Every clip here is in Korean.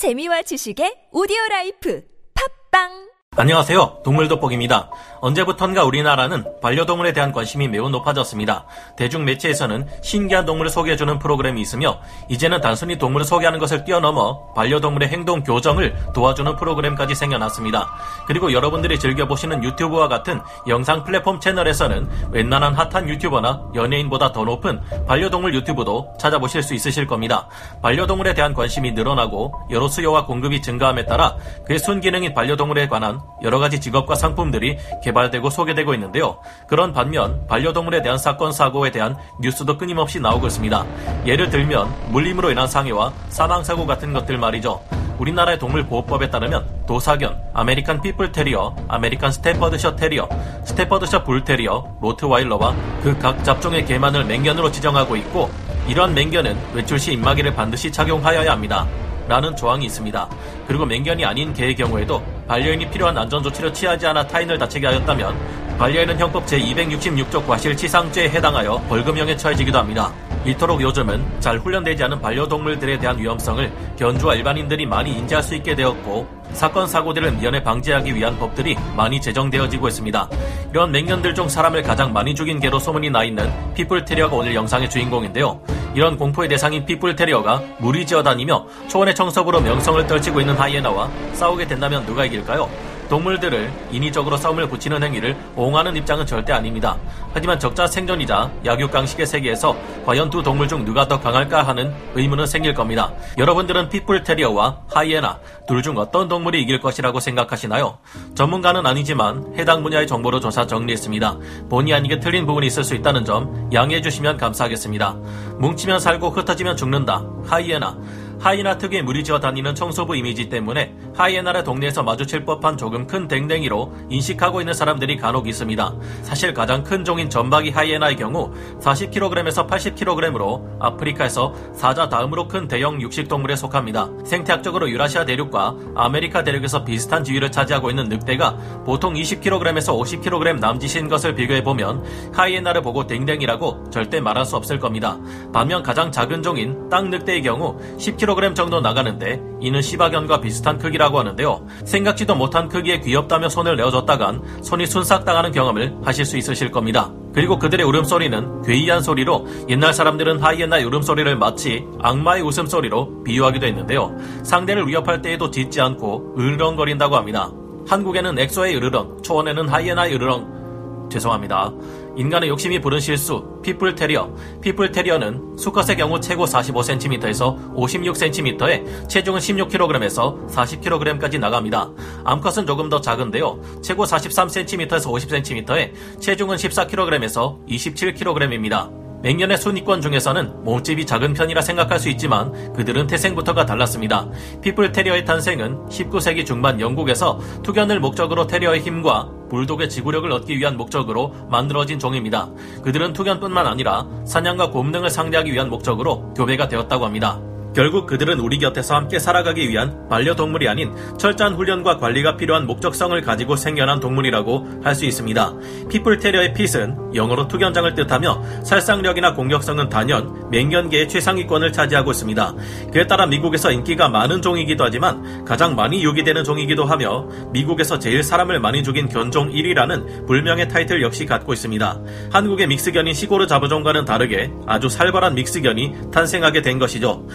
재미와 지식의 오디오 라이프. 팟빵 안녕하세요. 동물돋보기입니다. 언제부턴가 우리나라는 반려동물에 대한 관심이 매우 높아졌습니다. 대중 매체에서는 신기한 동물을 소개해주는 프로그램이 있으며 이제는 단순히 동물을 소개하는 것을 뛰어넘어 반려동물의 행동 교정을 도와주는 프로그램까지 생겨났습니다. 그리고 여러분들이 즐겨보시는 유튜브와 같은 영상 플랫폼 채널에서는 웬만한 핫한 유튜버나 연예인보다 더 높은 반려동물 유튜브도 찾아보실 수 있으실 겁니다. 반려동물에 대한 관심이 늘어나고 여러 수요와 공급이 증가함에 따라 그의 순기능인 반려동물에 관한 여러 가지 직업과 상품들이 개발되고 소개되고 있는데요. 그런 반면 반려동물에 대한 사건 사고에 대한 뉴스도 끊임없이 나오고 있습니다. 예를 들면 물림으로 인한 상해와 사망 사고 같은 것들 말이죠. 우리나라의 동물 보호법에 따르면 도사견, 아메리칸 핏불 테리어, 아메리칸 스태퍼드셔 테리어, 스태퍼드셔 불 테리어, 로트와일러와 그 각 잡종의 개만을 맹견으로 지정하고 있고 이러한 맹견은 외출 시 입마개를 반드시 착용하여야 합니다. 라는 조항이 있습니다. 그리고 맹견이 아닌 개의 경우에도 반려인이 필요한 안전조치를 취하지 않아 타인을 다치게 하였다면 반려인은 형법 제266조 과실치상죄에 해당하여 벌금형에 처해지기도 합니다. 이토록 요즘은 잘 훈련되지 않은 반려동물들에 대한 위험성을 견주와 일반인들이 많이 인지할 수 있게 되었고 사건 사고들을 미연에 방지하기 위한 법들이 많이 제정되어지고 있습니다. 이런 맹견들 중 사람을 가장 많이 죽인 개로 소문이 나 있는 핏불 테리어가 오늘 영상의 주인공인데요. 이런 공포의 대상인 핏불 테리어가 무리지어 다니며 초원의 청소부로 명성을 떨치고 있는 하이에나와 싸우게 된다면 누가 이길까요? 동물들을 인위적으로 싸움을 붙이는 행위를 옹호하는 입장은 절대 아닙니다. 하지만 적자 생존이자 약육강식의 세계에서 과연 두 동물 중 누가 더 강할까 하는 의문은 생길 겁니다. 여러분들은 핏불 테리어와 하이에나 둘 중 어떤 동물이 이길 것이라고 생각하시나요? 전문가는 아니지만 해당 분야의 정보로 조사 정리했습니다. 본의 아니게 틀린 부분이 있을 수 있다는 점 양해해 주시면 감사하겠습니다. 뭉치면 살고 흩어지면 죽는다. 하이에나 하이에나 특유의 무리지어 다니는 청소부 이미지 때문에 하이에나의 동네에서 마주칠 법한 조금 큰 댕댕이로 인식하고 있는 사람들이 간혹 있습니다. 사실 가장 큰 종인 점박이 하이에나의 경우 40kg에서 80kg으로 아프리카에서 사자 다음으로 큰 대형 육식동물에 속합니다. 생태학적으로 유라시아 대륙과 아메리카 대륙에서 비슷한 지위를 차지하고 있는 늑대가 보통 20kg에서 50kg 남짓인 것을 비교해보면 하이에나를 보고 댕댕이라고 절대 말할 수 없을 겁니다. 반면 가장 작은 종인 땅 늑대의 경우 10kg 10kg 정도 나가는데 이는 시바견과 비슷한 크기 라고 하는데요. 생각지도 못한 크기에 귀엽다며 손을 내어줬다간 손이 순삭 당하는 경험을 하실 수 있으실 겁니다. 그리고 그들의 울음소리는 괴이한 소리로 옛날 사람들은 하이에나의 울음소리를 마치 악마의 웃음소리로 비유하기도 했는데요. 상대를 위협할 때에도 짖지 않고 으르렁거린다고 합니다. 한국에는 엑소의 으르렁, 초원에는 하이에나의 으르렁, 죄송합니다. 인간의 욕심이 부른 실수, 핏불 테리어. 핏불 테리어는 수컷의 경우 체고 45cm에서 56cm에 체중은 16kg에서 40kg까지 나갑니다. 암컷은 조금 더 작은데요. 체고 43cm에서 50cm에 체중은 14kg에서 27kg입니다. 맹견의 순위권 중에서는 몸집이 작은 편이라 생각할 수 있지만 그들은 태생부터가 달랐습니다. 핏불 테리어의 탄생은 19세기 중반 영국에서 투견을 목적으로 테리어의 힘과 불독의 지구력을 얻기 위한 목적으로 만들어진 종입니다. 그들은 투견뿐만 아니라 사냥과 곰 등을 상대하기 위한 목적으로 교배가 되었다고 합니다. 결국 그들은 우리 곁에서 함께 살아가기 위한 반려동물이 아닌 철저한 훈련과 관리가 필요한 목적성을 가지고 생겨난 동물이라고 할 수 있습니다. 핏불테리어의 핏은 영어로 투견장을 뜻하며 살상력이나 공격성은 단연 맹견계의 최상위권을 차지하고 있습니다. 그에 따라 미국에서 인기가 많은 종이기도 하지만 가장 많이 유기되는 종이기도 하며 미국에서 제일 사람을 많이 죽인 견종 1위라는 불명예 타이틀 역시 갖고 있습니다. 한국의 믹스견인 시고르 자브종과는 다르게 아주 살벌한 믹스견이 탄생하게 된 것이죠.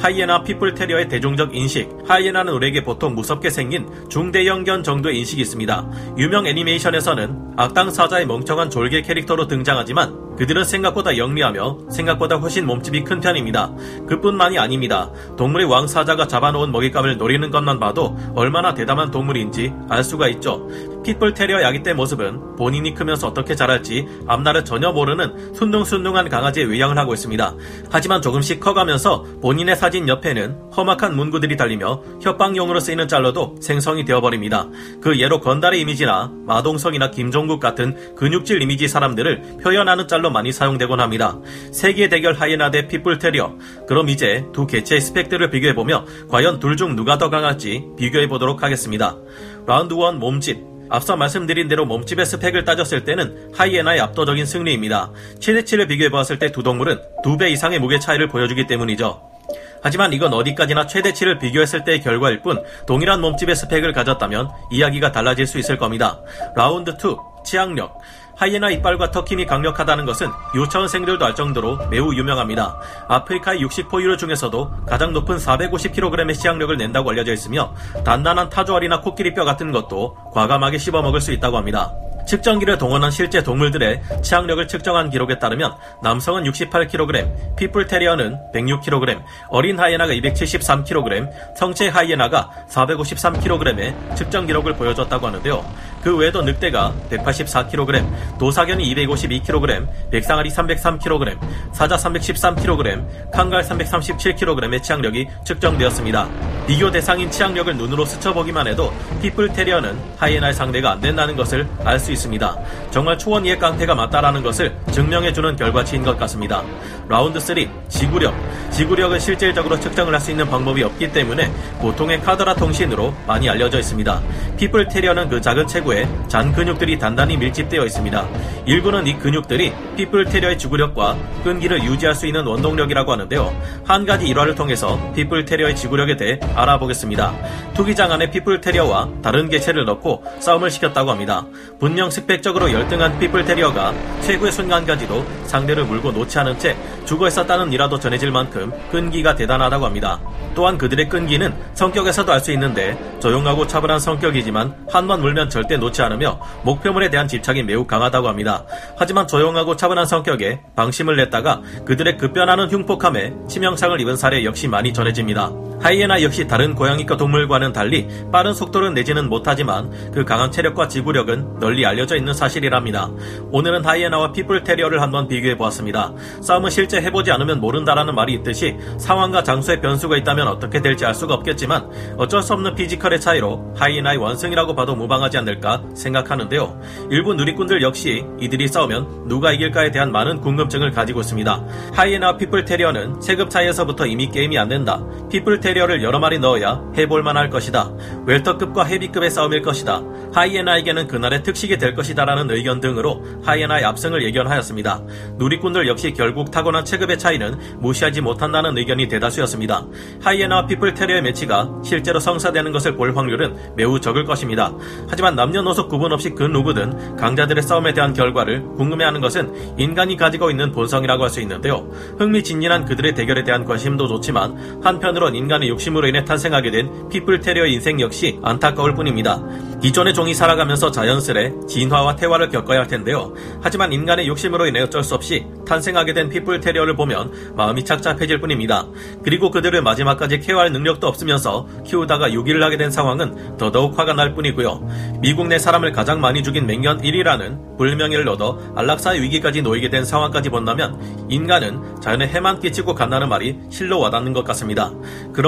하이에나 핏불 테리어의 대중적 인식. 하이에나는 우리에게 보통 무섭게 생긴 중대형견 정도의 인식이 있습니다. 유명 애니메이션에서는 악당 사자의 멍청한 졸개 캐릭터로 등장하지만 그들은 생각보다 영리하며 생각보다 훨씬 몸집이 큰 편입니다. 그뿐만이 아닙니다. 동물의 왕 사자가 잡아놓은 먹잇감을 노리는 것만 봐도 얼마나 대담한 동물인지 알 수가 있죠. 핏불 테리어 야기떼 모습은 본인이 크면서 어떻게 자랄지 앞날을 전혀 모르는 순둥순둥한 강아지의 외양을 하고 있습니다. 하지만 조금씩 커가면서 본인의 사진 옆에는 험악한 문구들이 달리며 협박용으로 쓰이는 짤로도 생성이 되어버립니다. 그 예로 건달의 이미지나 마동석이나 김종국 같은 근육질 이미지 사람들을 표현하는 짤로 많이 사용되곤 합니다. 세기의 대결 하이에나 대 핏불 테리어. 그럼 이제 두 개체의 스펙들을 비교해보며 과연 둘 중 누가 더 강할지 비교해보도록 하겠습니다. 라운드 1 몸집. 앞서 말씀드린 대로 몸집의 스펙을 따졌을 때는 하이에나의 압도적인 승리입니다. 최대치를 비교해보았을 때 두 동물은 두 배 이상의 무게 차이를 보여주기 때문이죠. 하지만 이건 어디까지나 최대치를 비교했을 때의 결과일 뿐 동일한 몸집의 스펙을 가졌다면 이야기가 달라질 수 있을 겁니다. 라운드 2 치악력 하이에나 이빨과 턱힘이 강력하다는 것은 유치원생들도 알 정도로 매우 유명합니다. 아프리카의 육식 포유류 중에서도 가장 높은 450kg의 치악력을 낸다고 알려져 있으며 단단한 타조알이나 코끼리뼈 같은 것도 과감하게 씹어먹을 수 있다고 합니다. 측정기를 동원한 실제 동물들의 치악력을 측정한 기록에 따르면 남성은 68kg, 핏불 테리어는 106kg, 어린 하이에나가 273kg, 성체 하이에나가 453kg의 측정 기록을 보여줬다고 하는데요. 그 외에도 늑대가 184kg, 도사견이 252kg, 백상아리 303kg, 사자 313kg, 칸갈 337kg의 치악력이 측정되었습니다. 비교 대상인 치악력을 눈으로 스쳐보기만 해도 핏불 테리어는 하이에나의 상대가 안 된다는 것을 알 수 있습니다. 정말 초원의 깡패가 맞다라는 것을 증명해주는 결과치인 것 같습니다. 라운드 3 지구력 지구력은 실질적으로 측정을 할 수 있는 방법이 없기 때문에 보통의 카더라 통신으로 많이 알려져 있습니다. 핏불 테리어는 그 작은 체구 에 잔 근육들이 단단히 밀집되어 있습니다. 일부는 이 근육들이 핏불 테리어의 지구력과 끈기를 유지할 수 있는 원동력이라고 하는데요. 한 가지 일화를 통해서 핏불 테리어의 지구력에 대해 알아보겠습니다. 투기장 안에 핏불 테리어와 다른 개체를 넣고 싸움을 시켰다고 합니다. 분명 스펙적으로 열등한 핏불 테리어가 최후의 순간까지도 상대를 물고 놓지 않은 채 죽어 있었다는 일화도 전해질 만큼 끈기가 대단하다고 합니다. 또한 그들의 끈기는 성격에서도 알 수 있는데 조용하고 차분한 성격이지만 한 번 물면 절대 놓지 않으며 목표물에 대한 집착이 매우 강하다고 합니다. 하지만 조용하고 차분한 성격에 방심을 냈다가 그들의 급변하는 흉폭함에 치명상을 입은 사례 역시 많이 전해집니다. 하이에나 역시 다른 고양이과 동물과는 달리 빠른 속도를 내지는 못하지만 그 강한 체력과 지구력은 널리 알려져 있는 사실이랍니다. 오늘은 하이에나와 핏불 테리어를 한번 비교해 보았습니다. 싸움은 실제 해보지 않으면 모른다라는 말이 있듯이 상황과 장소에 변수가 있다면 어떻게 될지 알 수가 없겠지만 어쩔 수 없는 피지컬의 차이로 하이에나의 완승이라고 봐도 무방하지 않을까 생각하는데요. 일부 누리꾼들 역시 이들이 싸우면 누가 이길까에 대한 많은 궁금증을 가지고 있습니다. 하이에나와 핏불 테리어는 체급 차이에서부터 이미 게임이 안 된다. 핏불 테리어를 여러 마리 넣어야 해볼만 할 것이다. 웰터급과 헤비급의 싸움일 것이다. 하이에나에게는 그날의 특식이 될 것이다라는 의견 등으로 하이에나의 압승을 예견하였습니다. 누리꾼들 역시 결국 타고난 체급의 차이는 무시하지 못한다는 의견이 대다수였습니다. 하이에나와 핏불 테리어의 매치가 실제로 성사되는 것을 볼 확률은 매우 적을 것입니다. 하지만 남녀노소 구분 없이 그 누구든 강자들의 싸움에 대한 결과를 궁금해하는 것은 인간이 가지고 있는 본성이라고 할 수 있는데요. 흥미진진한 그들의 대결에 대한 관심도 좋지만 한편으론 인간 의 욕심으로 인해 탄생하게 된 핏불 테리어 인생 역시 안타까울 뿐입니다. 기존의 종이 살아가면서 자연스레 진화와 태화를 겪어야 할 텐데요. 하지만 인간의 욕심으로 인해 어쩔 수 없이 탄생하게 된 피플 테리어를 보면 마음이 착잡해질 뿐입니다. 그리고 그들을 마지막까지 케어할 능력도 없으면서 키우다가 유기를 하게 된 상황은 더더욱 화가 날 뿐이고요. 미국 내 사람을 가장 많이 죽인 맹년 1위라는 불명예를 얻어 안락사의 위기까지 놓이게 된 상황까지 본다면 인간은 자연에 해만 끼치고 간다는 말이 실로 와닿는 것 같습니다.